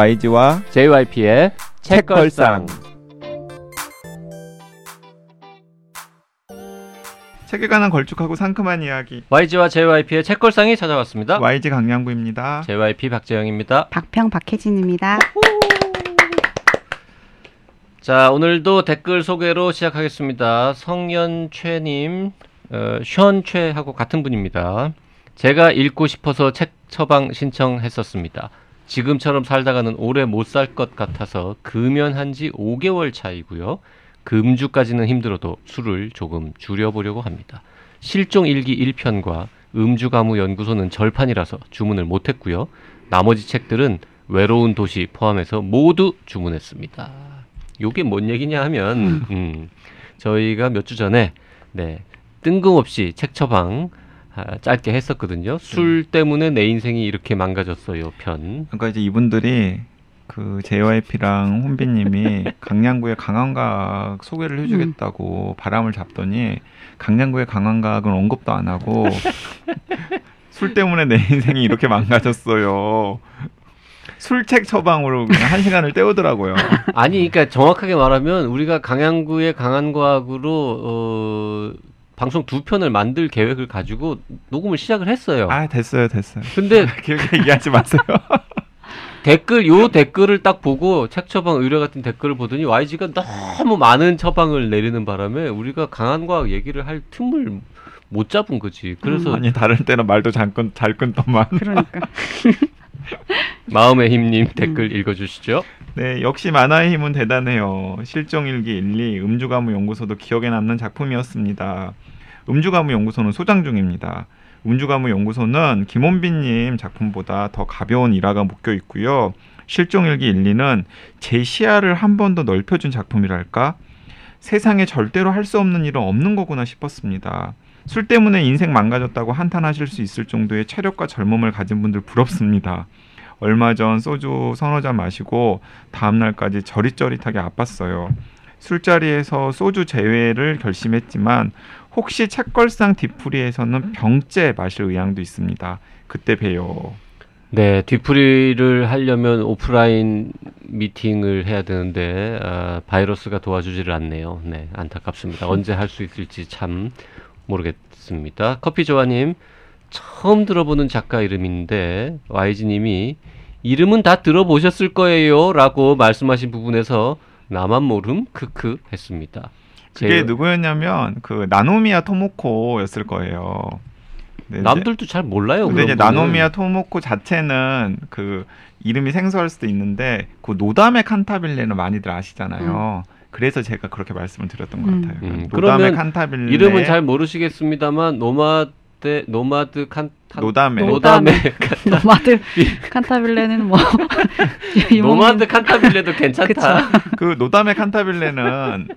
YG와 JYP의 책걸상. 책에 관한 걸쭉하고 상큼한 이야기 YG와 JYP의 책걸상이 찾아왔습니다. YG 강량구입니다. JYP 박재영입니다. 박평 박혜진입니다. 자, 오늘도 댓글 소개로 시작하겠습니다. 성연최님, 어, 션최하고 같은 분입니다. 제가 읽고 싶어서 책 처방 신청했었습니다. 지금처럼 살다가는 오래 못 살 것 같아서 금연한 지 5개월 차이고요. 금주까지는 힘들어도 술을 조금 줄여보려고 합니다. 실종 일기 1편과 음주 가무 연구소는 절판이라서 주문을 못 했고요. 나머지 책들은 외로운 도시 포함해서 모두 주문했습니다. 요게 뭔 얘기냐 하면 음, 저희가 몇 주 전에 네, 뜬금없이 책 처방 아, 짧게 했었거든요. 술 때문에 내 인생이 이렇게 망가졌어요. 편. 그러니까 이제 이분들이 그 JYP랑 혼비님이 강량구의 강한과학 소개를 해주겠다고 바람을 잡더니 강량구의 강한과학은 언급도 안 하고 술 때문에 내 인생이 이렇게 망가졌어요. 술책 처방으로 그냥 한 시간을 때우더라고요. 아니, 그러니까 정확하게 말하면 우리가 강양구의 강한 과학으로 어, 방송 두 편을 만들 계획을 가지고 녹음을 시작을 했어요. 아 됐어요, 됐어요. 근데 길게 얘기하지 마세요. 댓글 요 댓글을 딱 보고 책 처방 의뢰 같은 댓글을 보더니 YG가 너무 많은 처방을 내리는 바람에 우리가 강한 과학 얘기를 할 틈을 못 잡은 거지. 그래서 아니 다른 때는 말도 잠깐 잘 끊더만. 그러니까 마음의 힘님 댓글 읽어주시죠. 네, 역시 만화의 힘은 대단해요. 실종일기 1, 2, 음주가무 연구소도 기억에 남는 작품이었습니다. 음주가무 연구소는 소장 중입니다. 음주가무 연구소는 김원빈님 작품보다 더 가벼운 일화가 묶여 있고요. 실종일기 1, 2는 제 시야를 한 번 더 넓혀준 작품이랄까? 세상에 절대로 할 수 없는 일은 없는 거구나 싶었습니다. 술 때문에 인생 망가졌다고 한탄하실 수 있을 정도의 체력과 젊음을 가진 분들 부럽습니다. 얼마 전 소주 서너 잔 마시고 다음 날까지 저릿저릿하게 아팠어요. 술자리에서 소주 제외를 결심했지만 혹시 책걸상 뒤풀이에서는 병째 마실 의향도 있습니다. 그때 봬요. 네, 뒤풀이를 하려면 오프라인 미팅을 해야 되는데 아, 바이러스가 도와주지를 않네요. 네, 안타깝습니다. 언제 할 수 있을지 참 모르겠습니다. 커피 조아님 처음 들어보는 작가 이름인데 YG님이 이름은 다 들어보셨을 거예요라고 말씀하신 부분에서 나만 모름 크크 했습니다. 그게 제- 누구였냐면 그 나노미야 토모코였을 거예요. 남들도 잘 몰라요. 근데 이제 분은. 나노미야 토모코 자체는 그 이름이 생소할 수도 있는데 그 노담의 칸타빌레는 많이들 아시잖아요. 그래서 제가 그렇게 말씀을 드렸던 것 음. 같아요. 음, 노다메 칸타빌레 이름은 잘 모르시겠습니다만 노마드 노마드 칸 칸- 노다메 노다메 노마드 칸타빌레는 뭐 노마드 칸타빌레도 괜찮다. 그 노다메 칸타빌레는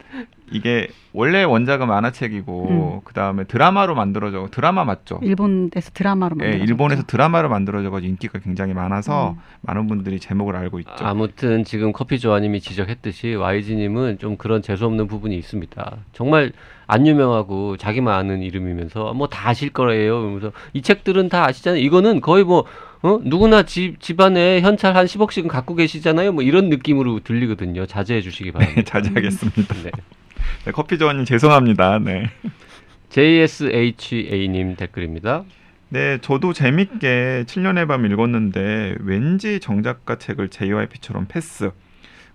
이게 원래 원작은 만화책이고 그 다음에 드라마로 만들어져 드라마 맞죠? 일본에서 드라마로 예, 만들어졌죠. 일본에서 드라마로 만들어져가지고 인기가 굉장히 많아서 음. 많은 분들이 제목을 알고 있죠. 아무튼 지금 커피 조아님이 지적했듯이 YG님은 좀 그런 재수 없는 부분이 있습니다. 정말 안 유명하고 자기만 아는 이름이면서 뭐 다 아실 거예요. 그러면서 이 책들은 다 아시잖아요. 이거는 거의 뭐 어? 누구나 집 집안에 현찰 한 10억씩은 갖고 계시잖아요. 뭐 이런 느낌으로 들리거든요. 자제해 주시기 바랍니다. 네, 자제하겠습니다. 네. 네, 커피 조아님 죄송합니다. 네. JSHA님 댓글입니다. 네, 저도 재밌게 7년의 밤 읽었는데 왠지 정작가 책을 JYP처럼 패스.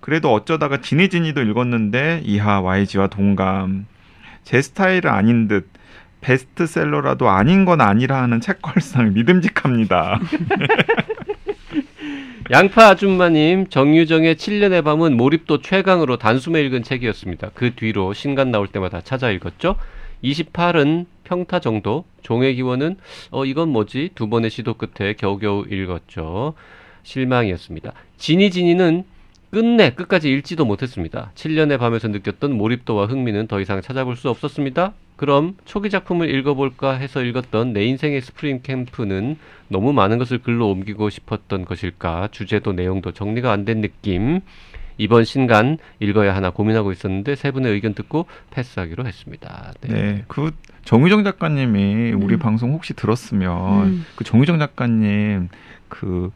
그래도 어쩌다가 지니지니도 읽었는데 이하 YG와 동감. 제 스타일은 아닌 듯 베스트셀러라도 아닌 건 아니라 하는 책걸상 믿음직합니다. 양파 아줌마님, 정유정의 7년의 밤은 몰입도 최강으로 단숨에 읽은 책이었습니다. 그 뒤로 신간 나올 때마다 찾아 읽었죠. 28은 평타 정도, 종의 기원은 어 이건 뭐지? 두 번의 시도 끝에 겨우겨우 읽었죠. 실망이었습니다. 진이, 지니는 끝내 끝까지 읽지도 못했습니다. 7년의 밤에서 느꼈던 몰입도와 흥미는 더 이상 찾아볼 수 없었습니다. 그럼 초기 작품을 읽어볼까 해서 읽었던 내 인생의 스프링 캠프는 너무 많은 것을 글로 옮기고 싶었던 것일까? 주제도 내용도 정리가 안 된 느낌. 이번 신간 읽어야 하나 고민하고 있었는데 세 분의 의견 듣고 패스하기로 했습니다. 네. 네, 그 정유정 작가님이 우리 음. 방송 혹시 들었으면 음. 그 정유정 작가님 그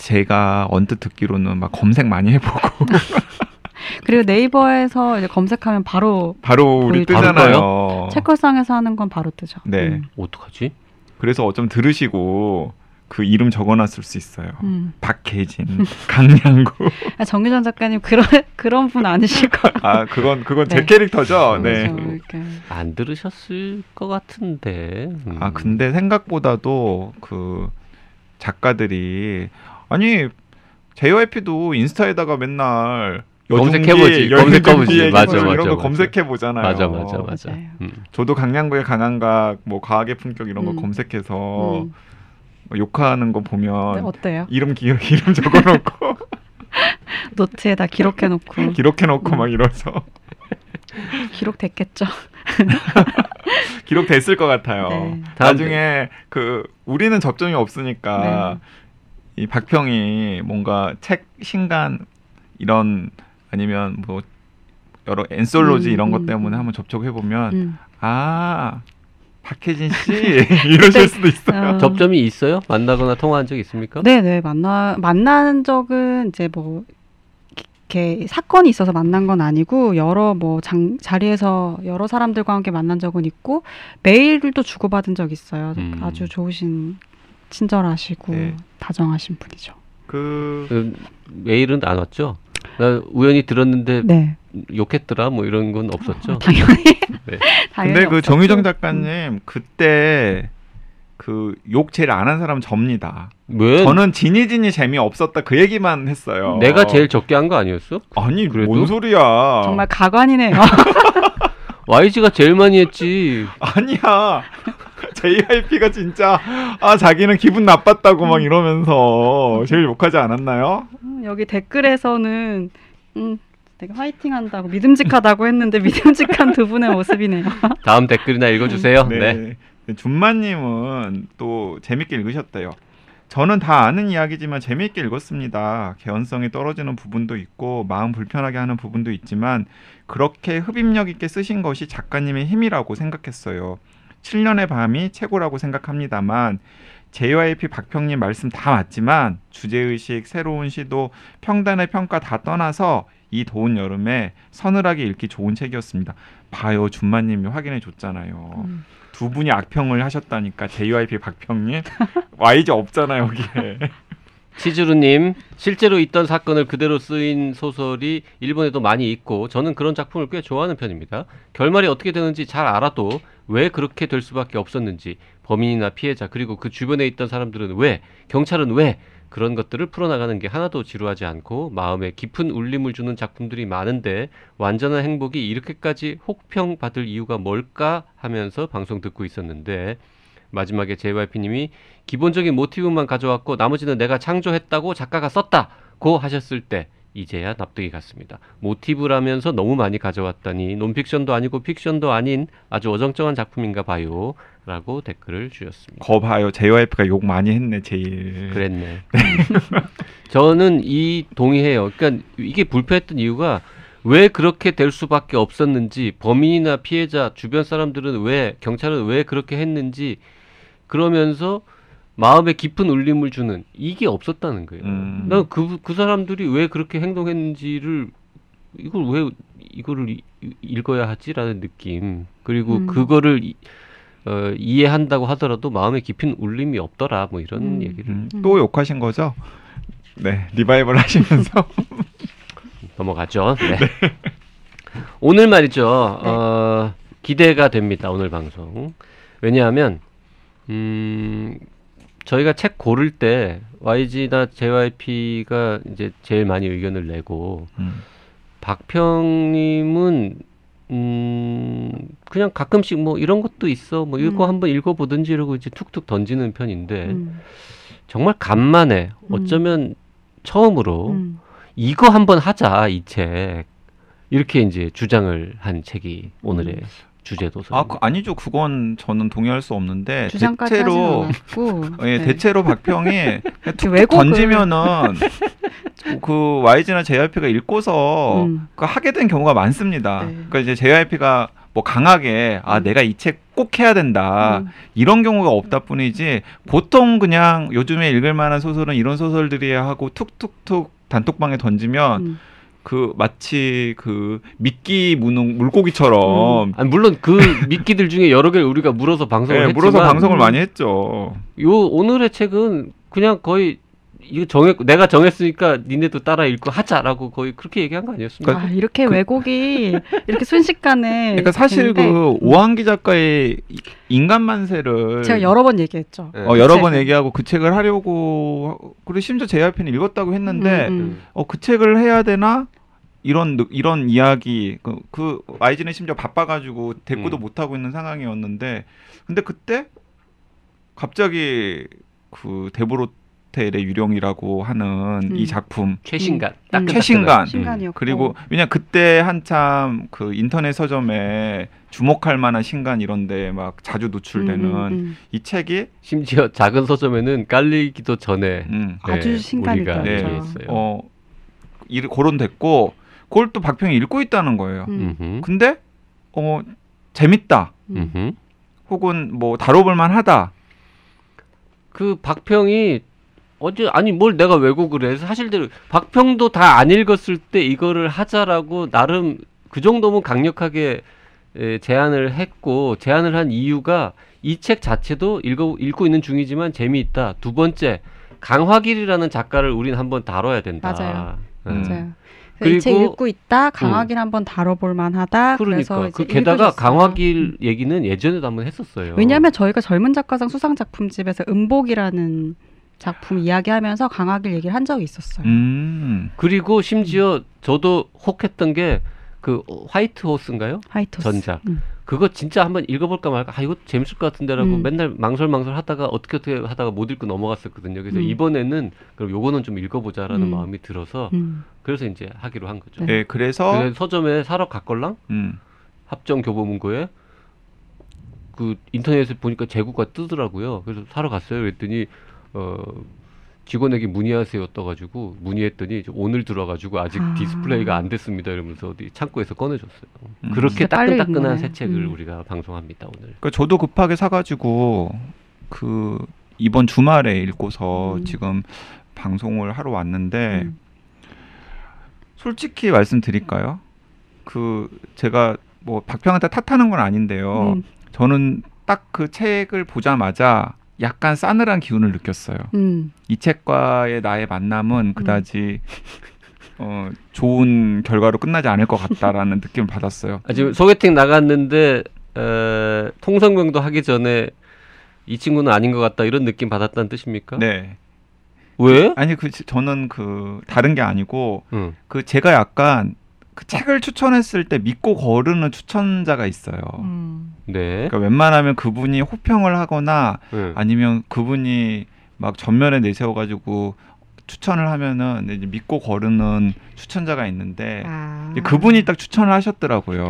제가 언뜻 듣기로는 막 검색 많이 해보고 그리고 네이버에서 이제 검색하면 바로 바로 우리 뜨잖아요. 책걸상에서 하는 건 바로 뜨죠. 네. 음. 어떡하지? 그래서 어쩜 들으시고 그 이름 적어놨을 수 있어요. 음. 박혜진, 강량구. 아, 정유전 작가님 그런 그런 분 아니실 거라. 아 그건 그건 제 네. 캐릭터죠. 네. 그래서 이렇게 안 들으셨을 것 같은데. 음. 아 근데 생각보다도 그 작가들이 아니 JYP도 인스타에다가 맨날 검색해보지, 검색해보지. 맞아, 맞아, 이런 거 맞아. 검색해 보잖아요. 맞아, 맞아, 맞아. 맞아요. 음. 저도 강량구의 강한각, 뭐 과학의 품격 이런 거 음. 검색해서 음. 뭐 욕하는 거 보면 네, 어때요? 이름 기 이름 적어놓고 노트에다 기록해놓고 기록해놓고 음. 막 이러서 기록됐겠죠. 기록됐을 것 같아요. 네. 나중에 그 우리는 접종이 없으니까 네. 이 박평이 뭔가 책 신간 이런 아니면 뭐 여러 엔솔로지 음, 이런 것 음, 때문에 음. 한번 접촉해 보면 음. 아 박혜진 씨 이러실 수도 있어요. 어. 접점이 있어요? 만나거나 통화한 적 있습니까? 네 네 만나 만난 적은 이제 뭐 이렇게 사건이 있어서 만난 건 아니고 여러 뭐 장, 자리에서 여러 사람들과 함께 만난 적은 있고 메일도 주고받은 적 있어요. 음. 아주 좋으신 친절하시고 네. 다정하신 분이죠. 그 그 메일은 안 왔죠? 나 우연히 들었는데 네, 욕했더라 뭐 이런 건 없었죠? 당연히. 네. 당연히 근데 그. 정유정 작가님 그때 그 욕 제일 안 한 사람 접니다. 왜 저는 지니지니 재미 없었다 그 얘기만 했어요. 내가 제일 적게 한 거 아니었어? 아니 그래도? 뭔 소리야? 정말 가관이네요. YG가 제일 많이 했지. 아니야. JYP가 진짜 아 자기는 기분 나빴다고 막 이러면서 제일 욕하지 않았나요? 음, 여기 댓글에서는 음, 되게 화이팅한다고 믿음직하다고 했는데 믿음직한 두 분의 모습이네요. 다음 댓글이나 읽어주세요. 네. 네. 준마님은 또 재밌게 읽으셨대요. 저는 다 아는 이야기지만 재미있게 읽었습니다. 개연성이 떨어지는 부분도 있고 마음 불편하게 하는 부분도 있지만 그렇게 흡입력 있게 쓰신 것이 작가님의 힘이라고 생각했어요. 7년의 밤이 최고라고 생각합니다만 JYP 박평님 말씀 다 맞지만 주제의식, 새로운 시도, 평단의 평가 다 떠나서 이 더운 여름에 서늘하게 읽기 좋은 책이었습니다. 봐요, 준마님이 확인해 줬잖아요. 음. 두 분이 악평을 하셨다니까 JYP 박평님 YG 없잖아요 여기에. 치즈루님 실제로 있던 사건을 그대로 쓰인 소설이 일본에도 많이 있고 저는 그런 작품을 꽤 좋아하는 편입니다. 결말이 어떻게 되는지 잘 알아도 왜 그렇게 될 수밖에 없었는지 범인이나 피해자 그리고 그 주변에 있던 사람들은 왜 경찰은 왜 그런 것들을 풀어나가는 게 하나도 지루하지 않고 마음에 깊은 울림을 주는 작품들이 많은데 완전한 행복이 이렇게까지 혹평 받을 이유가 뭘까 하면서 방송 듣고 있었는데 마지막에 JYP님이 기본적인 모티브만 가져왔고 나머지는 내가 창조했다고 작가가 썼다고 하셨을 때 이제야 납득이 갔습니다. 모티브라면서 너무 많이 가져왔다니 논픽션도 아니고 픽션도 아닌 아주 어정쩡한 작품인가 봐요. 라고 댓글을 주셨습니다. 거 봐요 JYP가 욕 많이 했네 제일. 그랬네. 저는 이 동의해요. 그러니까 이게 불편했던 이유가 왜 그렇게 될 수밖에 없었는지 범인이나 피해자 주변 사람들은 왜 경찰은 왜 그렇게 했는지 그러면서 마음에 깊은 울림을 주는 이게 없었다는 거예요. 음. 난그 그 사람들이 왜 그렇게 행동했는지를 이걸 왜 이거를 이- 읽어야 하지라는 느낌 그리고 음. 그거를 이- 어, 이해한다고 하더라도 마음에 깊은 울림이 없더라 뭐 이런 음. 얘기를 음, 또 욕하신 거죠? 네 리바이벌 하시면서 넘어가죠. 네. 오늘 말이죠. 네. 어, 기대가 됩니다. 오늘 방송. 왜냐하면 음, 저희가 책 고를 때 YG나 JYP가 이제 제일 많이 의견을 내고 음. 박평님은 음, 그냥 가끔씩 뭐 이런 것도 있어. 뭐 이거 음. 한번 읽어보든지 이러고 이제 툭툭 던지는 편인데 음. 정말 간만에 음. 어쩌면 처음으로 음. 이거 한번 하자 이 책 이렇게 이제 주장을 한 책이 오늘의 음. 주제 도서. 아 그, 아니죠 그건 저는 동의할 수 없는데 대체로 예, 네. 대체로 박평이 툭툭 던지면은 그 YG나 JYP가 읽고서 음. 그 하게 된 경우가 많습니다. 네. 그러니까 이제 JYP가 뭐 강하게 아 음. 내가 이 책 꼭 해야 된다. 음. 이런 경우가 없다 뿐이지 보통 그냥 요즘에 읽을 만한 소설은 이런 소설들이야 하고 툭툭툭 단톡방에 던지면 음. 그 마치 그 미끼 무는 물고기처럼 아니, 물론 그 미끼들 중에 여러 개를 우리가 물어서 방송을 예, 했지만 물어서 방송을 음. 많이 했죠. 요 오늘의 책은 그냥 거의 이거 정했 내가 정했으니까 니네도 따라 읽고 하자라고 거의 그렇게 얘기한 거 아니었습니까? 아, 이렇게 그- 왜곡이 이렇게 순식간에 그러니까 사실 되는데 그 오한기 작가의 이- 인간 만세를 제가 여러 번 얘기했죠. 네. 어, 여러 번 책을. 얘기하고 그 책을 하려고 그리고 심지어 JRP는 읽었다고 했는데 음, 음. 음. 어, 그 책을 해야 되나? 이런 느- 이런 이야기 그, 그 YG는 심지어 바빠가지고 대꾸도 음. 못 하고 있는 상황이었는데 근데 그때 갑자기 그 데브로 텔의 유령이라고 하는 음. 이 작품 최신간 음. 따끈따끈한. 최신간. 신간이었고 그리고 왜냐 그때 한참 그 인터넷 서점에 주목할 만한 신간 이런데 막 자주 노출되는 음, 음, 음. 이 책이 심지어 작은 서점에는 깔리기도 전에 음, 아주 때였죠. 얘기했어요. 어일 거론됐고 그걸 또 박평이 읽고 있다는 거예요. 음. 근데 어 재밌다 음. 혹은 뭐 다뤄볼 만하다 그 박평이 어제 아니 뭘 내가 왜곡을 해 사실대로 박평도 다 안 읽었을 때 이거를 하자라고 나름 그 정도면 강력하게 에, 제안을 했고 제안을 한 이유가 이 책 자체도 읽어 읽고 있는 중이지만 재미있다. 두 번째 강화길이라는 작가를 우린 한번 다뤄야 된다. 맞아요. 음. 맞아요. 이책 읽고 있다. 강하길 한번 다뤄볼 만하다. 그래서 그러니까 이제 그 게다가 읽으셨어요. 강화길 음. 얘기는 예전에도 한번 했었어요. 왜냐하면 저희가 젊은 작가상 수상 작품집에서 음복이라는 작품 이야기하면서 강하길 얘기를 한 적이 있었어요. 음 그리고 심지어 저도 혹했던 게 그 화이트 호스인가요? 화이트 호스. 전작. 음. 그거 진짜 한번 읽어볼까 말까. 아 이거 재밌을 것 같은데라고 음. 맨날 망설망설 하다가 어떻게 어떻게 하다가 못 읽고 넘어갔었거든요. 그래서 음. 이번에는 그럼 요거는 좀 읽어보자라는 음. 마음이 들어서 음. 그래서 이제 하기로 한 거죠. 네. 예 그래서 그래서 서점에 사러 갔걸랑 음 합정 교보문고에 그 인터넷에 보니까 재고가 뜨더라고요. 그래서 사러 갔어요. 그랬더니 어 직원에게 문의하세요 떠가지고 문의했더니 오늘 들어가지고 아직 아. 디스플레이가 안 됐습니다. 이러면서 어디 창고에서 꺼내줬어요. 음. 그렇게 따끈따끈한. 새 책을 음. 우리가 방송합니다 오늘. 그러니까 저도 급하게 사가지고 그 이번 주말에 읽고서 음. 지금 방송을 하러 왔는데 음. 솔직히 말씀드릴까요? 그 제가 뭐 박평한테 탓하는 건 아닌데요. 음. 저는 딱 그 책을 보자마자 약간 싸늘한 기운을 느꼈어요. 음. 이 책과의 나의 만남은 그다지 어, 좋은 결과로 끝나지 않을 것 같다라는 느낌을 받았어요. 아, 지금 소개팅 나갔는데 에, 통성명도 하기 전에 이 친구는 아닌 것 같다 이런 느낌 받았다는 뜻입니까? 네. 왜? 아니 그 저는 그 다른 게 아니고 응. 그 제가 약간 그 책을 추천했을 때 믿고 거르는 추천자가 있어요. 음. 네. 그러니까 웬만하면 그분이 호평을 하거나 응. 아니면 그분이 막 전면에 내세워가지고 추천을 하면은 이제 믿고 거르는 추천자가 있는데 아. 이제 그분이 딱 추천을 하셨더라고요.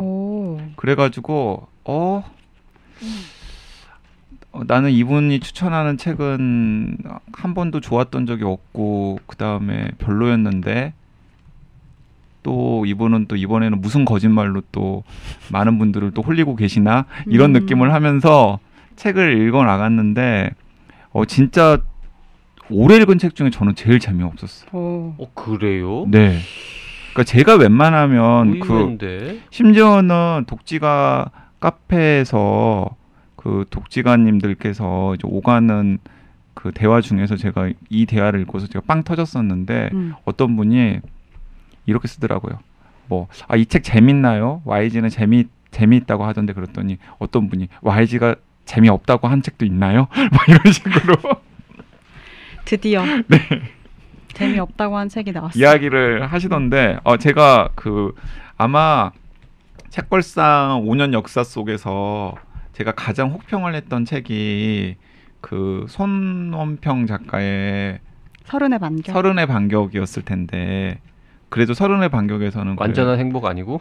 오. 그래가지고 어, 어, 나는 이분이 추천하는 책은 한 번도 좋았던 적이 없고 그 다음에 별로였는데 또 이분은 또 이번에는 무슨 거짓말로 또 많은 분들을 또 홀리고 계시나 이런 음. 느낌을 하면서 책을 읽어 나갔는데 어 진짜 오래 읽은 책 중에 저는 제일 재미없었어요. 오. 어 그래요? 네. 그러니까 제가 웬만하면 그 의외인데. 심지어는 독지가 카페에서 그 독지가님들께서 이제 오가는 그 대화 중에서 제가 이 대화를 읽고서 제가 빵 터졌었는데 음. 어떤 분이 이렇게 쓰더라고요. 뭐 아 이 책 재밌나요? YG는 재미 재미있다고 하던데 그랬더니 어떤 분이 YG가 재미없다고 한 책도 있나요? 뭐 이런 식으로 드디어 네. 재미없다고 한 책이 나왔어요. 이야기를 하시던데 어 제가 그 아마 책걸상 5년 역사 속에서 제가 가장 혹평을 했던 책이 그 손원평 작가의 서른의 반격. 서른의 반격이었을 텐데 그래도 서른의 반격에서는 완전한 행복 아니고?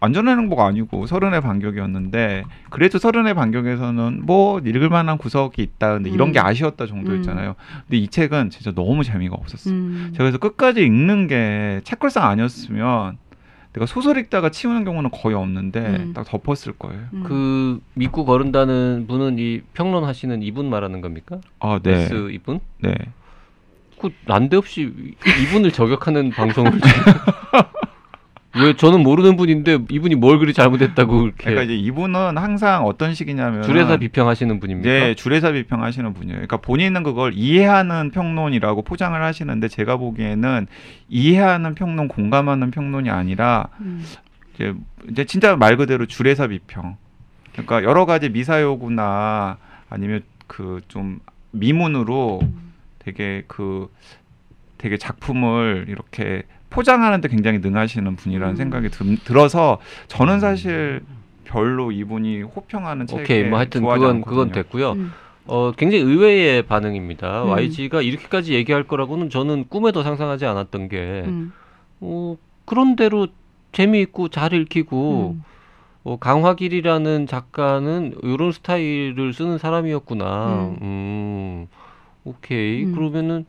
완전한 행복 아니고 서른의 반격이었는데 그래도 서른의 반격에서는 뭐 읽을 만한 구석이 있다 근데 이런 음. 게 아쉬웠다 정도였잖아요. 근데 이 책은 진짜 너무 재미가 없었어요. 음. 제가 그래서 끝까지 읽는 게 책걸상 아니었으면 내가 소설 읽다가 치우는 경우는 거의 없는데 음. 딱 덮었을 거예요. 음. 그 믿고 거른다는 분은 이 평론하시는 이분 말하는 겁니까? 아, 네. 이분? 네. 그 난데없이 이분을 저격하는 방송을 왜 저는 모르는 분인데 이분이 뭘 그리 잘못했다고 이렇게 그러니까 이제 이분은 항상 어떤 식이냐면 줄에서 비평하시는 분입니까? 네, 줄에서 비평하시는 분이에요. 그러니까 본인은 그걸 이해하는 평론이라고 포장을 하시는데 제가 보기에는 이해하는 평론, 공감하는 평론이 아니라 음. 이제 이제 진짜 말 그대로 줄에서 비평. 그러니까 여러 가지 미사여구나 아니면 그 좀 미문으로 되게 그 되게 작품을 이렇게 포장하는데 굉장히 능하시는 분이라는 음. 생각이 들, 들어서 저는 사실 별로 이분이 호평하는 책에 오케이 뭐 하여튼 좋아하지 그건 그건 않거든요. 됐고요. 음. 어 굉장히 의외의 반응입니다. 음. YG가 이렇게까지 얘기할 거라고는 저는 꿈에도 상상하지 않았던 게 음. 어, 그런 대로 재미있고 잘 읽히고 음. 어, 강화길이라는 작가는 이런 스타일을 쓰는 사람이었구나. 음. 음, 오케이. 음. 그러면은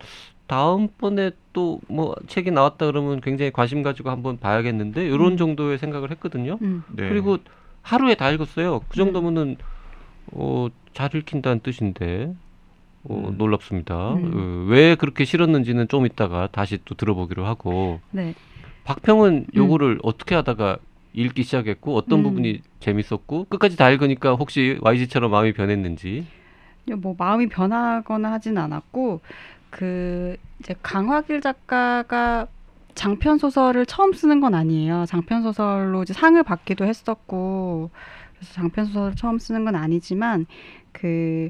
다음번에 또 뭐 책이 나왔다 그러면 굉장히 관심 가지고 한번 봐야겠는데 이런 음. 정도의 생각을 했거든요. 음. 네. 그리고 하루에 다 읽었어요. 그 네. 정도면은 어, 잘 읽힌다는 뜻인데 어, 음. 놀랍습니다. 음. 어, 왜 그렇게 싫었는지는 좀 이따가 다시 또 들어보기로 하고 네. 박평은 요거를 어떻게 하다가 읽기 시작했고 어떤 음. 부분이 재밌었고 끝까지 다 읽으니까 혹시 YG처럼 마음이 변했는지 뭐 마음이 변하거나 하진 않았고 그 이제 강화길 작가가 장편 소설을 처음 쓰는 건 아니에요. 장편 소설로 이제 상을 받기도 했었고 그래서 장편 소설을 처음 쓰는 건 아니지만 그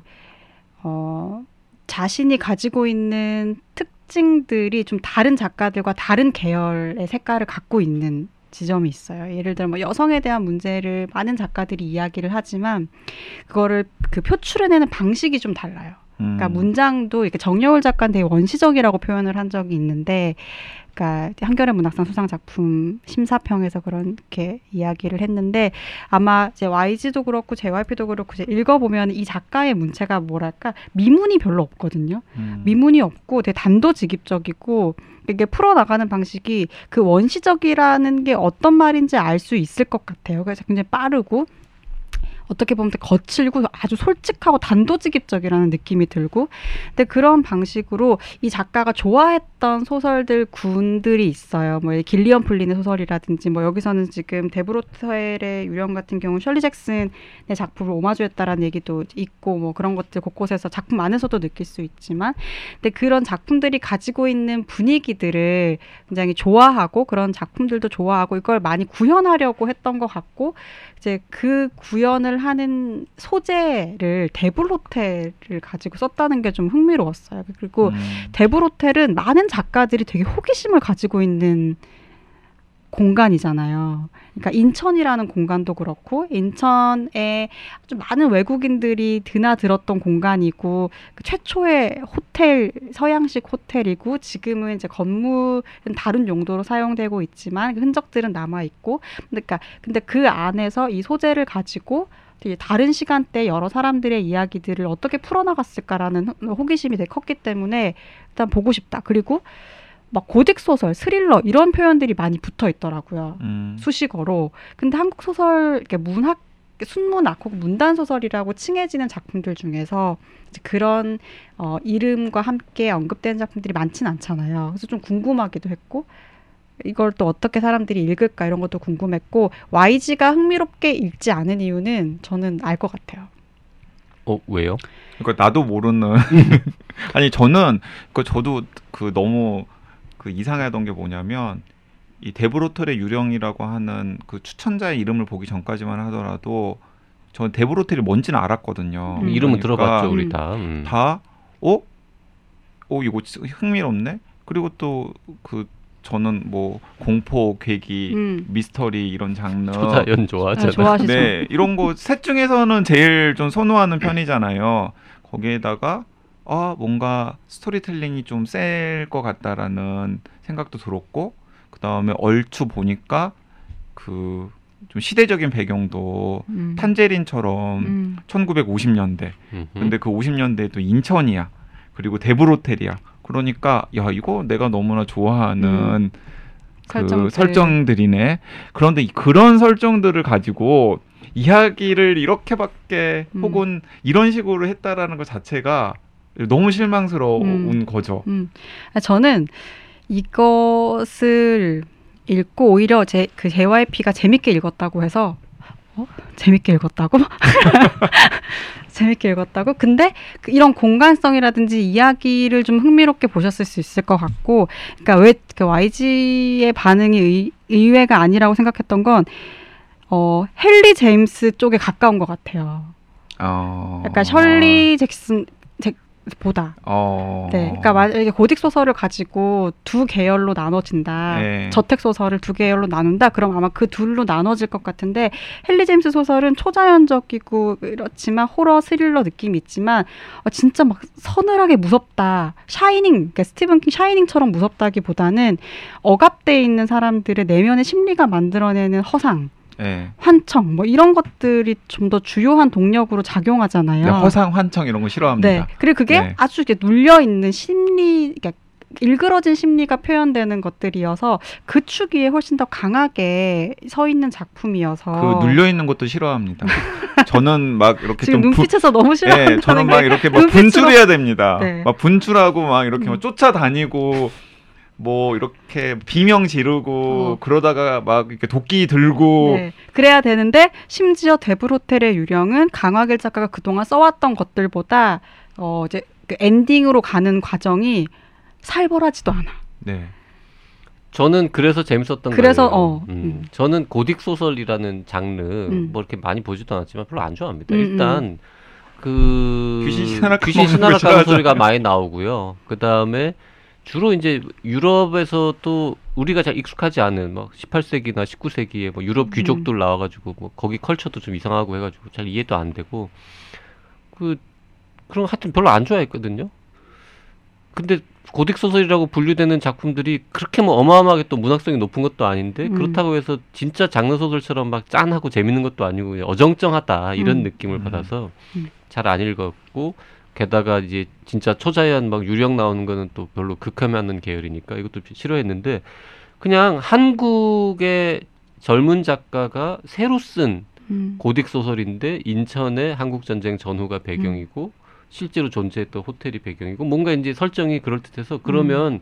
어, 자신이 가지고 있는 특징들이 좀 다른 작가들과 다른 계열의 색깔을 갖고 있는 지점이 있어요. 예를 들어 뭐 여성에 대한 문제를 많은 작가들이 이야기를 하지만 그거를 그 표출해내는 방식이 좀 달라요. 음. 그러니까 문장도 이렇게 정여울 작가는 되게 원시적이라고 표현을 한 적이 있는데, 그러니까 한겨레 문학상 수상 작품 심사평에서 그렇게 이야기를 했는데 아마 이제 YG도 그렇고 JYP도 그렇고 이제 읽어보면 이 작가의 문체가 뭐랄까 미문이 별로 없거든요. 음. 미문이 없고 되게 단도직입적이고 이게 풀어나가는 방식이 그 원시적이라는 게 어떤 말인지 알 수 있을 것 같아요. 그래서 굉장히 빠르고 어떻게 보면 거칠고 아주 솔직하고 단도직입적이라는 느낌이 들고 근데 그런 방식으로 이 작가가 좋아했던 소설들 군들이 있어요. 뭐 길리언 플린의 소설이라든지 뭐 여기서는 지금 데브로텔의 유령 같은 경우 셜리 잭슨의 작품을 오마주했다라는 얘기도 있고 뭐 그런 것들 곳곳에서 작품 안에서도 느낄 수 있지만 근데 그런 작품들이 가지고 있는 분위기들을 굉장히 좋아하고 그런 작품들도 좋아하고 이걸 많이 구현하려고 했던 것 같고 이제 그 구현을 하는 소재를 데블호텔을 가지고 썼다는 게 좀 흥미로웠어요. 그리고 음. 데브로텔은 많은 작가들이 되게 호기심을 가지고 있는 공간이잖아요. 그러니까 인천이라는 공간도 그렇고 인천에 좀 많은 외국인들이 드나들었던 공간이고 그 최초의 호텔 서양식 호텔이고 지금은 이제 건물은 다른 용도로 사용되고 있지만 그 흔적들은 남아 있고 그러니까 근데 그 안에서 이 소재를 가지고 되게 다른 시간대 여러 사람들의 이야기들을 어떻게 풀어나갔을까라는 호- 호기심이 되게 컸기 때문에 일단 보고 싶다. 그리고 막 고딕 소설, 스릴러 이런 표현들이 많이 붙어 있더라고요. 음. 수식어로. 근데 한국 소설 이렇게 문학 순문학 혹은 문단 소설이라고 칭해지는 작품들 중에서 그런 어, 이름과 함께 언급되는 작품들이 많진 않잖아요. 그래서 좀 궁금하기도 했고 이걸 또 어떻게 사람들이 읽을까 이런 것도 궁금했고 YG가 흥미롭게 읽지 않은 이유는 저는 알 것 같아요. 어 왜요? 그러니까 나도 모르는 아니 저는 그 저도 그 너무 그 이상하던 게 뭐냐면 이 데브로텔의 유령이라고 하는 그 추천자의 이름을 보기 전까지만 하더라도 저 데브로텔이 뭔지는 알았거든요. 음. 이름은 그러니까 들어봤죠 우리 음. 다. 음. 다 어? 어 이거 흥미롭네. 그리고 또그 저는 뭐 공포, 괴기, 음. 미스터리 이런 장르 조다연 좋아하잖아. 아, 좋아하시죠? 네, 이런 거 셋 중에서는 제일 좀 선호하는 편이잖아요. 거기에다가 아 뭔가 스토리텔링이 좀 셀 것 같다라는 생각도 들었고 그 다음에 얼추 보니까 그 좀 시대적인 배경도 음. 탄제린처럼 음. 1950년대 음흠. 근데 그 50년대도 인천이야 그리고 데브로텔이야 그러니까 야 이거 내가 너무나 좋아하는 그 설정들. 설정들이네. 그런데 이- 그런 설정들을 가지고 이야기를 이렇게밖에 음. 혹은 이런 식으로 했다라는 것 자체가 너무 실망스러운 음. 거죠. 음. 아, 저는 이것을 읽고 오히려 제 그 JYP가 재밌게 읽었다고 해서 어? 재밌게 읽었다고? 재밌게 읽었다고? 근데 그 이런 공간성이라든지 이야기를 좀 흥미롭게 보셨을 수 있을 것 같고, 그러니까 왜 그 YG의 반응이 의, 의외가 아니라고 생각했던 건 어, 헨리 제임스 쪽에 가까운 것 같아요. 어. 약간 셜리 잭슨 잭 보다. 어. 네, 그러니까 만약에 고딕 소설을 가지고 두 계열로 나눠진다. 네. 저택 소설을 두 계열로 나눈다. 그럼 아마 그 둘로 나눠질 것 같은데 헨리 제임스 소설은 초자연적이고 그렇지만 호러 스릴러 느낌이 있지만 어, 진짜 막 서늘하게 무섭다. 샤이닝, 그러니까 스티븐 킹 샤이닝처럼 무섭다기보다는 억압돼 있는 사람들의 내면의 심리가 만들어내는 허상. 네. 환청 뭐 이런 것들이 좀 더 주요한 동력으로 작용하잖아요. 네, 허상 환청 이런 거 싫어합니다. 네. 그리고 그게 네. 아주 이렇게 눌려 있는 심리, 그러니까 일그러진 심리가 표현되는 것들이어서 그축 위에 훨씬 더 강하게 서 있는 작품이어서 그 눌려 있는 것도 싫어합니다. 저는 막 이렇게 지금 좀 부- 눈빛에서 너무 싫어한다는 네, 저는 게막 이렇게 막 눈빛으로- 분출해야 됩니다. 네. 막 분출하고 막 이렇게 음. 막 쫓아다니고 뭐 이렇게 비명 지르고 어. 그러다가 막 이렇게 도끼 들고 네. 그래야 되는데 심지어 데블 호텔의 유령은 강화길 작가가 그동안 써왔던 것들보다 어 이제 그 엔딩으로 가는 과정이 살벌하지도 않아. 네. 저는 그래서 재밌었던 그래서, 거예요. 어, 음. 음. 저는 고딕 소설이라는 장르 음. 뭐 이렇게 많이 보지도 않았지만 별로 안 좋아합니다. 음, 일단 그 귀신 신하락 귀신 신하락 가는. 소리가 많이 나오고요. 그 다음에 주로 이제 유럽에서 또 우리가 잘 익숙하지 않은 막 18세기나 19세기에 뭐 유럽 음. 귀족들 나와가지고 뭐 거기 컬처도 좀 이상하고 해가지고 잘 이해도 안 되고 그 그런 거 하여튼 별로 안 좋아했거든요. 근데 고딕 소설이라고 분류되는 작품들이 그렇게 뭐 어마어마하게 또 문학성이 높은 것도 아닌데 음. 그렇다고 해서 진짜 장르 소설처럼 막 짠하고 재밌는 것도 아니고 어정쩡하다 이런 음. 느낌을 음. 받아서 음. 잘안 읽었고 게다가 이제 진짜 초자연 막 유령 나오는 거는 또 별로 극혐하는 계열이니까 이것도 싫어했는데 그냥 한국의 젊은 작가가 새로 쓴 음. 고딕 소설인데 인천의 한국 전쟁 전후가 배경이고 실제로 존재했던 호텔이 배경이고 뭔가 이제 설정이 그럴 듯해서 그러면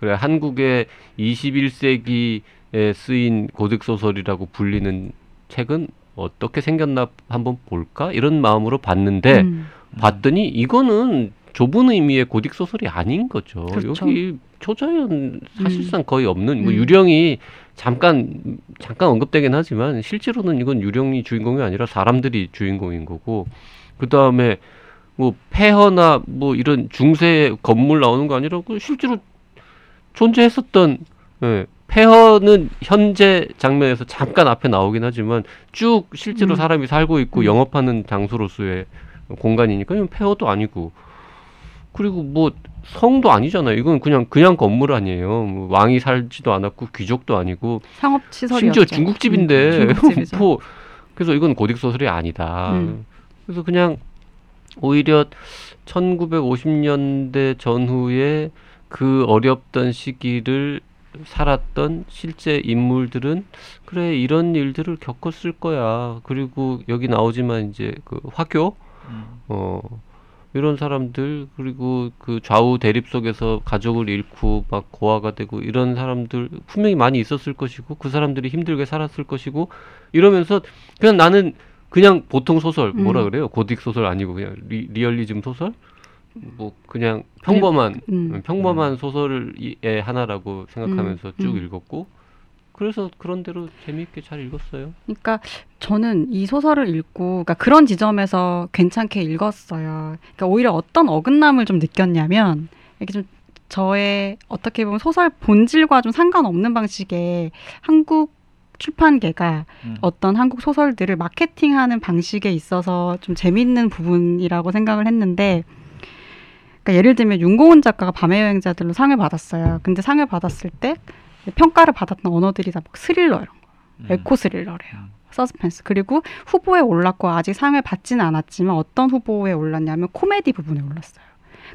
그래 한국의 21세기에 쓰인 고딕 소설이라고 불리는 책은 어떻게 생겼나 한번 볼까 이런 마음으로 봤는데 음. 봤더니 이거는 좁은 의미의 고딕 소설이 아닌 거죠. 그렇죠. 여기 초자연 사실상 거의 없는 뭐 음. 유령이 잠깐 잠깐 언급되긴 하지만 실제로는 이건 유령이 주인공이 아니라 사람들이 주인공인 거고 그 다음에 뭐 폐허나 뭐 이런 중세 건물 나오는 거 아니라 그 실제로 존재했었던 예, 폐허는 현재 장면에서 잠깐 앞에 나오긴 하지만 쭉 실제로 음. 사람이 살고 있고 음. 영업하는 장소로서의 공간이니까 이건 폐허도 아니고 그리고 뭐 성도 아니잖아요. 이건 그냥 그냥 건물 아니에요. 뭐 왕이 살지도 않았고 귀족도 아니고 상업 시설이었죠. 심지어 중국집인데 음, 중국집이죠. 뭐 그래서 이건 고딕 소설이 아니다. 음. 그래서 그냥 오히려 1950년대 전후에 그 어렵던 시기를 살았던 실제 인물들은 그래 이런 일들을 겪었을 거야. 그리고 여기 나오지만 이제 그 화교 음. 어 이런 사람들 그리고 그 좌우 대립 속에서 가족을 잃고 막 고아가 되고 이런 사람들 분명히 많이 있었을 것이고 그 사람들이 힘들게 살았을 것이고 이러면서 그냥 나는 그냥 보통 소설 뭐라 음. 그래요 고딕 소설 아니고 그냥 리, 리얼리즘 소설 뭐 그냥 평범한 음. 평범한 소설의 하나라고 생각하면서 음, 쭉 음. 읽었고 그래서 그런 대로 재미있게 잘 읽었어요. 그러니까 저는 이 소설을 읽고 그러니까 그런 지점에서 괜찮게 읽었어요. 그러니까 오히려 어떤 어긋남을 좀 느꼈냐면 이렇게 좀 저의 어떻게 보면 소설 본질과 좀 상관없는 방식의 한국 출판계가 음. 어떤 한국 소설들을 마케팅하는 방식에 있어서 좀 재밌는 부분이라고 생각을 했는데 그러니까 예를 들면 윤고은 작가가 밤의 여행자들로 상을 받았어요. 근데 상을 받았을 때 평가를 받았던 언어들이 다 막 스릴러 이런 거, 음. 에코 스릴러래요. 음. 서스펜스 그리고 후보에 올랐고 아직 상을 받지는 않았지만 어떤 후보에 올랐냐면 코미디 부분에 올랐어요.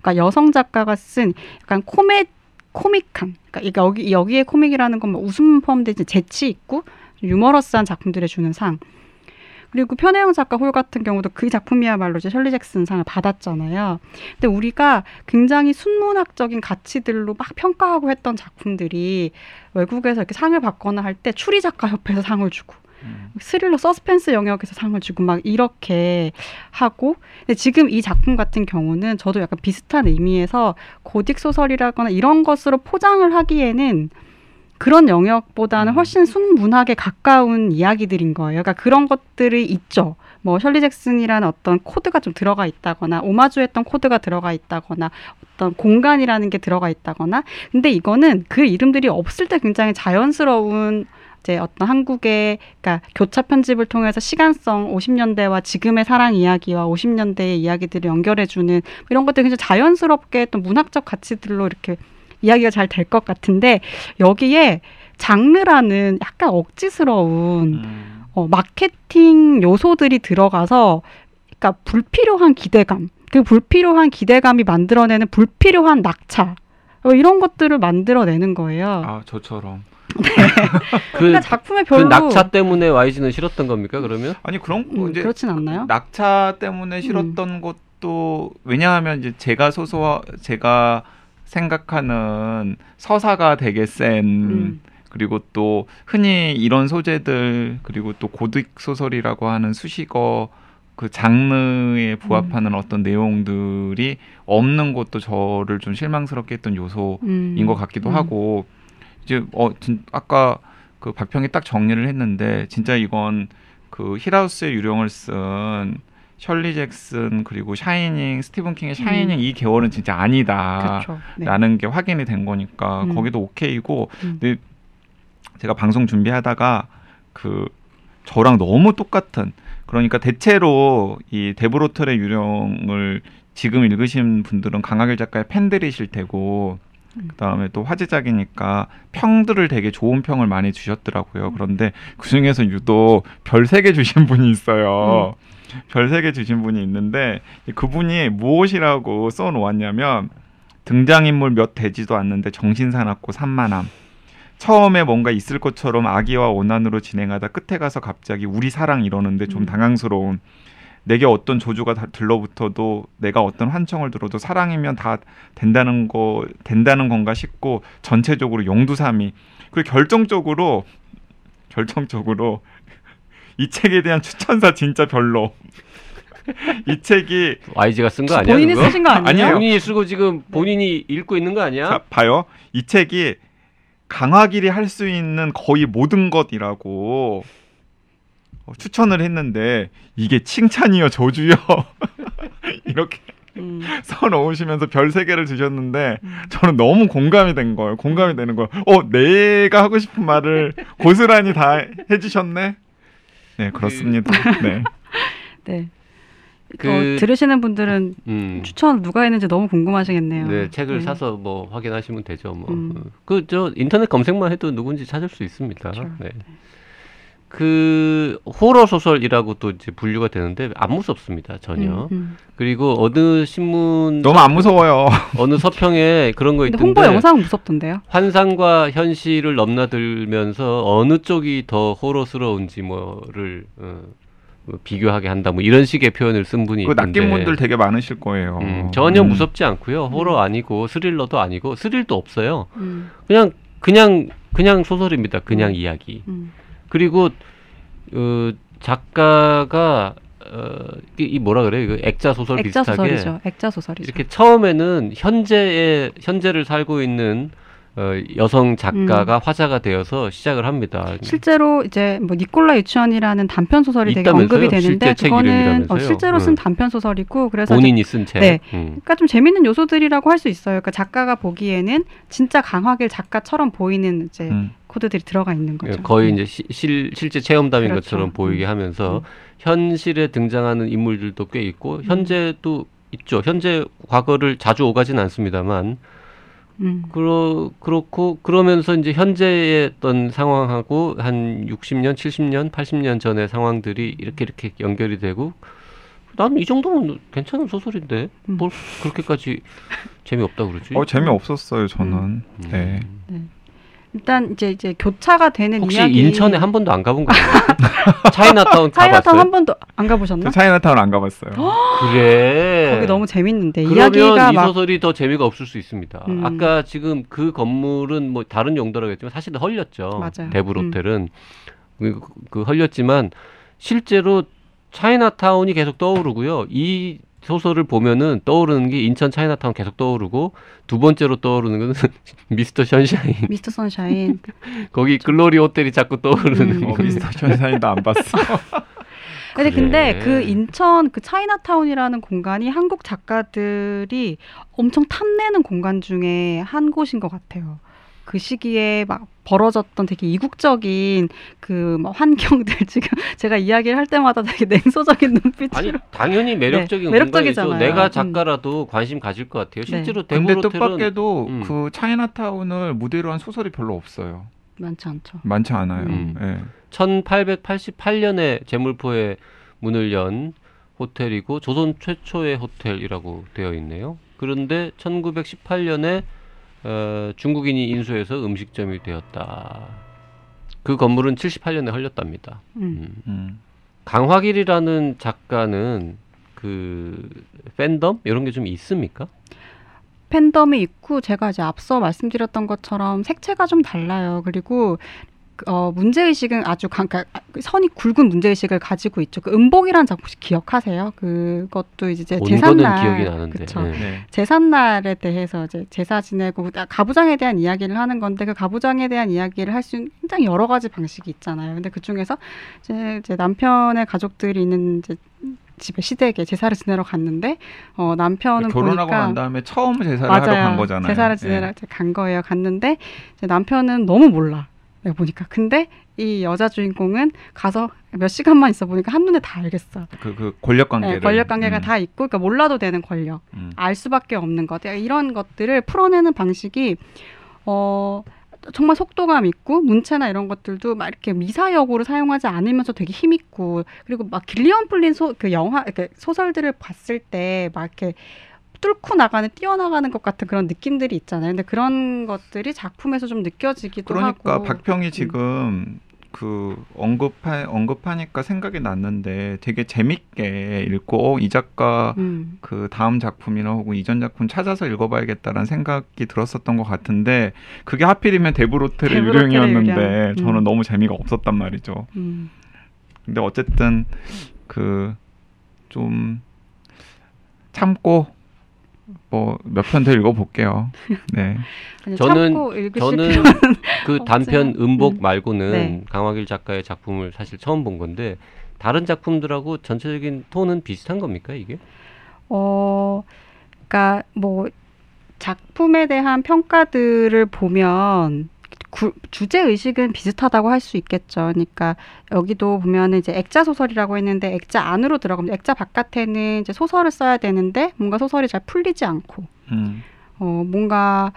그러니까 여성 작가가 쓴 약간 코믹한 그러니까 여기 여기에 코믹이라는 건 뭐 웃음 포함되지 재치 있고 유머러스한 작품들에 주는 상 그리고 편혜영 작가 홀 같은 경우도 그 작품이야말로 이제 셜리 잭슨 상을 받았잖아요. 근데 우리가 굉장히 순문학적인 가치들로 막 평가하고 했던 작품들이 외국에서 이렇게 상을 받거나 할 때 추리 작가 협회에서 상을 주고 음. 스릴러 서스펜스 영역에서 상을 주고 막 이렇게 하고 근데 지금 이 작품 같은 경우는 저도 약간 비슷한 의미에서 고딕 소설이라거나 이런 것으로 포장을 하기에는 그런 영역보다는 음. 훨씬 순문학에 가까운 이야기들인 거예요. 그러니까 그런 것들이 있죠. 뭐 셜리 잭슨이라는 어떤 코드가 좀 들어가 있다거나 오마주했던 코드가 들어가 있다거나 어떤 공간이라는 게 들어가 있다거나 근데 이거는 그 이름들이 없을 때 굉장히 자연스러운 이제 어떤 한국의 그러니까 교차 편집을 통해서 시간성 50년대와 지금의 사랑 이야기와 50년대의 이야기들을 연결해 주는 이런 것들 굉장히 자연스럽게 또 문학적 가치들로 이렇게 이야기가 잘 될 것 같은데 여기에 장르라는 약간 억지스러운 음. 어, 마케팅 요소들이 들어가서 그러니까 불필요한 기대감 그 불필요한 기대감이 만들어내는 불필요한 낙차 어, 이런 것들을 만들어내는 거예요. 아 저처럼 그, 그러니까 작품에 그 별로 낙차 때문에 YG는 싫었던 겁니까 그러면? 아니 그런 거 음, 이제 그렇진 않나요? 낙차 때문에 싫었던 것도 왜냐하면 이제 제가 소소 제가 생각하는 서사가 되게 센 음. 그리고 또 흔히 이런 소재들 그리고 또 고딕 소설이라고 하는 수식어 그 장르에 부합하는 어떤 내용들이 없는 것도 저를 좀 실망스럽게 했던 요소인 음. 것 같기도 음. 하고 이제 어 진, 아까 그 박평이 딱 정리를 했는데 진짜 이건 그 힐하우스의 유령을 쓴 셜리 잭슨 그리고 샤이닝 스티븐 킹의 샤이닝 이 계열은 진짜 아니다. 그렇죠. 네. 라는 게 확인이 된 거니까 음. 거기도 오케이고 음. 근데 제가 방송 준비하다가 그 저랑 너무 똑같은 그러니까 대체로 이 대불호텔의 유령을 지금 읽으신 분들은 강화길 작가의 팬들이실 테고 음. 그다음에 또 화제작이니까 평들을 되게 좋은 평을 많이 주셨더라고요. 음. 그런데 그 중에서 유독 별 세 개 주신 분이 있어요. 음. 별 세 개 주신 분이 있는데 그분이 무엇이라고 써 놓았냐면 등장인물 몇 되지도 않는데 정신 사납고 산만함. 처음에 뭔가 있을 것처럼 아기와 오난으로 진행하다 끝에 가서 갑자기 우리 사랑 이러는데 좀 음. 당황스러운 내게 어떤 조주가 다 들러붙어도 내가 어떤 환청을 들어도 사랑이면 다 된다는 거 된다는 건가 싶고 전체적으로 용두삼이 그리고 결정적으로 결정적으로 이 책에 대한 추천사 진짜 별로 이 책이 YG가 쓴 거 아니야? 본인이? 쓰신 거 아니에요? 아니에요. 본인이 쓰고 지금 본인이 읽고 있는 거 아니야? 자, 봐요. 이 책이 강화길이 할 수 있는 거의 모든 것이라고 어, 추천을 했는데 이게 칭찬이요 저주요 이렇게 음. 써 넣으시면서 별 세 개를 주셨는데 음. 저는 너무 공감이 된 거예요. 공감이 되는 거예요. 어 내가 하고 싶은 말을 고스란히 다 해주셨네. 네 그렇습니다. 네. 네. 그- 어, 들으시는 분들은 음. 추천 누가 했는지 너무 궁금하시겠네요. 네, 책을 네. 사서 뭐 확인하시면 되죠. 뭐. 음. 그저 인터넷 검색만 해도 누군지 찾을 수 있습니다. 그렇죠. 네. 그 호러 소설이라고 또 이제 분류가 되는데 안 무섭습니다 전혀. 음, 음. 그리고 어느 신문 너무 안 무서워요. 어느 서평에 그런 거 있던데 홍보 영상 무섭던데요. 환상과 현실을 넘나들면서 어느 쪽이 더 호러스러운지 뭐를 어, 뭐 비교하게 한다 뭐 이런 식의 표현을 쓴 분이 그 있는데 낚인 분들 되게 많으실 거예요. 음, 전혀 음. 무섭지 않고요. 호러 아니고 스릴러도 아니고 스릴도 없어요. 음, 그냥 그냥 그냥 소설입니다. 그냥 음. 이야기. 음. 그리고 어, 작가가 어, 이, 이 뭐라 그래? 그 액자 소설 액자 비슷하게 소설이죠. 액자 소설이죠. 이렇게 처음에는 현재의 현재를 살고 있는 어, 여성 작가가 화자가 되어서 시작을 합니다. 실제로 이제 뭐 니콜라 유치원이라는 단편 소설이 되게 있다면서요? 언급이 되는데 실제 책 그거는 어? 실제로 쓴 응. 단편 소설이고 그래서 본인이 쓴 책. 네. 음. 그러니까 좀 재밌는 요소들이라고 할 수 있어요. 그러니까 작가가 보기에는 진짜 강하길 작가처럼 보이는 이제 음. 코드들이 들어가 있는 거죠. 거의 이제 시- 실, 실제 체험담인 그렇죠. 것처럼 보이게 음. 하면서 음. 현실에 등장하는 인물들도 꽤 있고 현재도 있죠. 현재 과거를 자주 오가진 않습니다만 음. 그러, 그렇고 그러면서 이제 현재의 어떤 상황하고 한 60년, 70년, 80년 전의 상황들이 이렇게 이렇게 연결이 되고 나는 이 정도면 괜찮은 소설인데 음. 뭘 그렇게까지 재미없다 그러지? 어 재미없었어요 저는. 음. 네. 일단 이제 이제 교차가 되는 혹시 이야기. 인천에 한 번도 안 가본 거예요? 차이나타운 차이나타운 가봤어요? 한 번도 안 가보셨나? 저 차이나타운 안 가봤어요. 그래. 거기 너무 재밌는데 그러면 이야기가 이막 소설이 더 재미가 없을 수 있습니다. 음. 아까 지금 그 건물은 뭐 다른 용도라겠지만 사실은 헐렸죠. 맞아요. 대불 음. 호텔은 그, 그 헐렸지만 실제로 차이나타운이 계속 떠오르고요. 이 소설을 보면은 떠오르는 게 인천 차이나타운 계속 떠오르고 두 번째로 떠오르는 거는 미스터 션샤인. 미스터 선샤인. 거기 글로리 호텔이 자꾸 떠오르는 음. 어, 거. 미스터 션샤인도 안 봤어. 근데 그래. 근데 그 인천 그 차이나타운이라는 공간이 한국 작가들이 엄청 탐내는 공간 중에 한 곳인 것 같아요. 그 시기에 막 벌어졌던 되게 이국적인 그막 환경들 지금 제가 이야기를 할 때마다 되게 냉소적인 눈빛으로 아니 당연히 매력적인 네, 공간이죠. 매력적이잖아요. 내가 음. 작가라도 관심 가질 것 같아요. 실제로 근데 대불 호텔은 뜻밖에도 음. 그 차이나타운을 무대로 한 소설이 별로 없어요. 많지 않죠. 많지 않아요. 음. 예. 1888년에 제물포에 문을 연 호텔이고 조선 최초의 호텔이라고 되어 있네요. 그런데 1918년에 어, 중국인이 인수해서 음식점이 되었다. 그 건물은 78년에 헐렸답니다. 음. 음. 음. 강화길이라는 작가는 그 팬덤 이런 게 좀 있습니까? 팬덤이 있고 제가 이제 앞서 말씀드렸던 것처럼 색채가 좀 달라요. 그리고 어, 문제의식은 아주 강, 그러니까 선이 굵은 문제의식을 가지고 있죠. 그 음복이라는 작품 혹시 기억하세요? 그것도 이제 나는데. 그쵸. 네. 네. 제삿날에 대해서 이제 제사 지내고 아, 가부장에 대한 이야기를 하는 건데 그 가부장에 대한 이야기를 할 수 있는 굉장히 여러 가지 방식이 있잖아요. 근데 그 중에서 이제, 이제 남편의 가족들이 있는 이제 집에 시댁에 제사를 지내러 갔는데 어 남편은 결혼하고 보니까 난 다음에 처음 제사를 하러 간 거잖아요. 제사를 지내러 이제 간 거예요. 갔는데 이제 남편은 너무 몰라. 내가 보니까. 근데 이 여자 주인공은 가서 몇 시간만 있어 보니까 한눈에 다 알겠어. 예. 그, 그 권력 관계를. 네, 권력 관계가 음. 다 있고, 그러니까 몰라도 되는 권력, 음. 알 수밖에 없는 것, 이런 것들을 풀어내는 방식이 어 정말 속도감 있고 문체나 이런 것들도 막 이렇게 미사여구 사용하지 않으면서 되게 힘 있고 그리고 막 길리언 플린 소 그 영화 이렇게 소설들을 봤을 때 막 이렇게 뚫고 나가는 뛰어나가는 것 같은 그런 느낌들이 있잖아요. 근데 그런 것들이 작품에서 좀 느껴지기도 그러니까 하고. 박평이 지금 그 언급하 언급하니까 생각이 났는데 되게 재밌게 읽고 어, 이 작가 음. 그 다음 작품이나 혹은 이전 작품 찾아서 읽어봐야겠다라는 생각이 들었었던 것 같은데 그게 하필이면 데브로텔의 유령이었는데 유령. 음. 저는 너무 재미가 없었단 말이죠. 음. 근데 어쨌든 그 좀 참고 뭐 몇 편 더 읽어볼게요. 네. 저는- 저는 그 단편 음복 음. 말고는 네. 강화길 작가의 작품을 사실 처음 본 건데 다른 작품들하고 전체적인 톤은 비슷한 겁니까 이게? 어, 그러니까 뭐 작품에 대한 평가들을 보면 구- 주제 의식은 비슷하다고 할 수 있겠죠. 그러니까 여기도 보면 이제 액자 소설이라고 했는데 액자 안으로 들어가면 액자 바깥에는 이제 소설을 써야 되는데 뭔가 소설이 잘 풀리지 않고 음. 어, 뭔가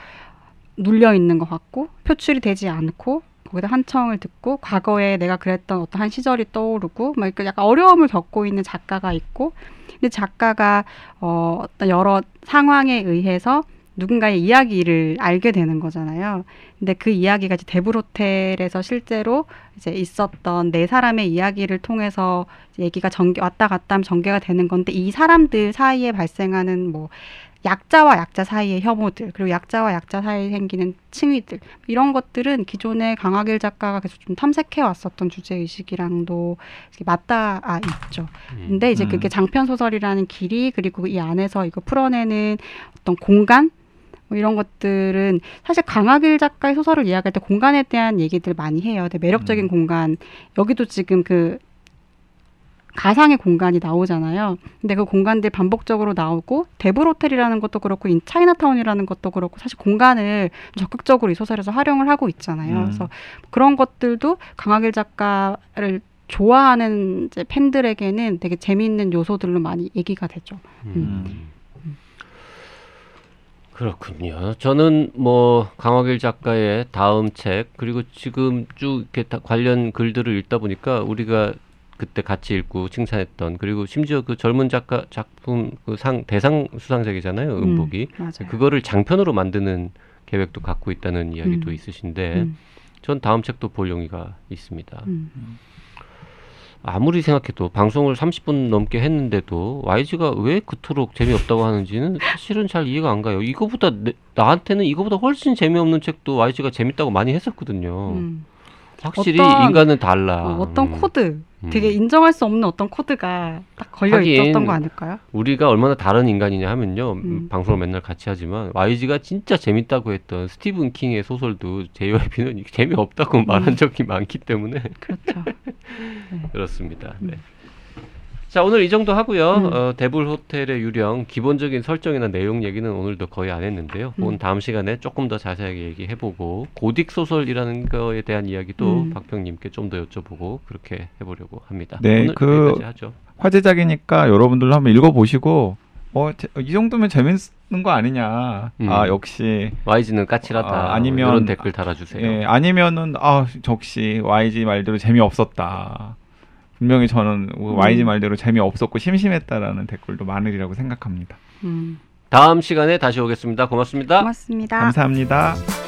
눌려 있는 것 같고 표출이 되지 않고 거기다 한청을 듣고 과거에 내가 그랬던 어떤 한 시절이 떠오르고 막 이렇게 약간 어려움을 겪고 있는 작가가 있고 근데 작가가 어, 어떤 여러 상황에 의해서 누군가의 이야기를 알게 되는 거잖아요. 근데 그 이야기가 이제 데브로텔에서 실제로 이제 있었던 네 사람의 이야기를 통해서 이제 얘기가 전개 왔다 갔다 하면 전개가 되는 건데 이 사람들 사이에 발생하는 뭐 약자와 약자 사이의 혐오들 그리고 약자와 약자 사이에 생기는 칭의들 이런 것들은 기존의 강하길 작가가 계속 좀 탐색해 왔었던 주제 의식이랑도 맞닿아 있죠. 음. 근데 이제 음. 그게 장편 소설이라는 길이 그리고 이 안에서 이거 풀어내는 어떤 공간 뭐 이런 것들은 사실 강하길 작가의 소설을 이야기할 때 공간에 대한 얘기들 많이 해요. 근데 매력적인 음. 공간 여기도 지금 그 가상의 공간이 나오잖아요. 근데 그 공간들 반복적으로 나오고 데블 호텔이라는 것도 그렇고 인 차이나타운이라는 것도 그렇고 사실 공간을 적극적으로 이 소설에서 활용을 하고 있잖아요. 음. 그래서 그런 것들도 강하길 작가를 좋아하는 이제 팬들에게는 되게 재미있는 요소들로 많이 얘기가 되죠. 음. 그렇군요. 저는 뭐 강화길 작가의 다음 책 그리고 지금 쭉 이렇게 다 관련 글들을 읽다 보니까 우리가 그때 같이 읽고 칭찬했던 그리고 심지어 그 젊은 작가 작품 그 상 대상 수상작이잖아요. 음복이. 맞아요. 그거를 장편으로 만드는 계획도 갖고 있다는 이야기도 음. 있으신데 음, 전 다음 책도 볼 용의가 있습니다. 음. 아무리 생각해도 방송을 30분 넘게 했는데도 YG가 왜 그토록 재미없다고 하는지는 사실은 잘 이해가 안 가요. 이거보다 내- 나한테는 이거보다 훨씬 재미없는 책도 YG가 재밌다고 많이 했었거든요. 음. 확실히 어떤- 인간은 달라. 어, 어떤 음. 코드, 음. 되게 인정할 수 없는 어떤 코드가 딱 걸려 있었던 거 아닐까요? 우리가 얼마나 다른 인간이냐 하면요. 음, 음. 방송을 맨날 같이 하지만 YG가 진짜 재밌다고 했던 스티븐 킹의 소설도 JYP는 재미없다고 말한 적이 많기 때문에 그렇죠. 그렇습니다. 음. 네. 자 오늘 이 정도 하고요. 음. 어, 대불 호텔의 유령 기본적인 설정이나 내용 얘기는 오늘도 거의 안 했는데요. 음. 오늘 다음 시간에 조금 더 자세하게 얘기해보고 고딕 소설이라는 거에 대한 이야기도 음. 박평님께 좀 더 여쭤보고 그렇게 해보려고 합니다. 네, 그- 하죠. 화제작이니까 여러분들도 한번 읽어보시고 어, 제- 이 정도면 재밌는 거 아니냐. 음. 아 역시 YG는 까칠하다. 아, 이런 댓글 달아주세요. 예, 아니면은 아 역시 YG 말대로 재미없었다. 분명히 저는 YG 말대로 재미없었고 심심했다라는 댓글도 많으리라고 생각합니다. 음. 다음 시간에 다시 오겠습니다. 고맙습니다. 고맙습니다. 감사합니다.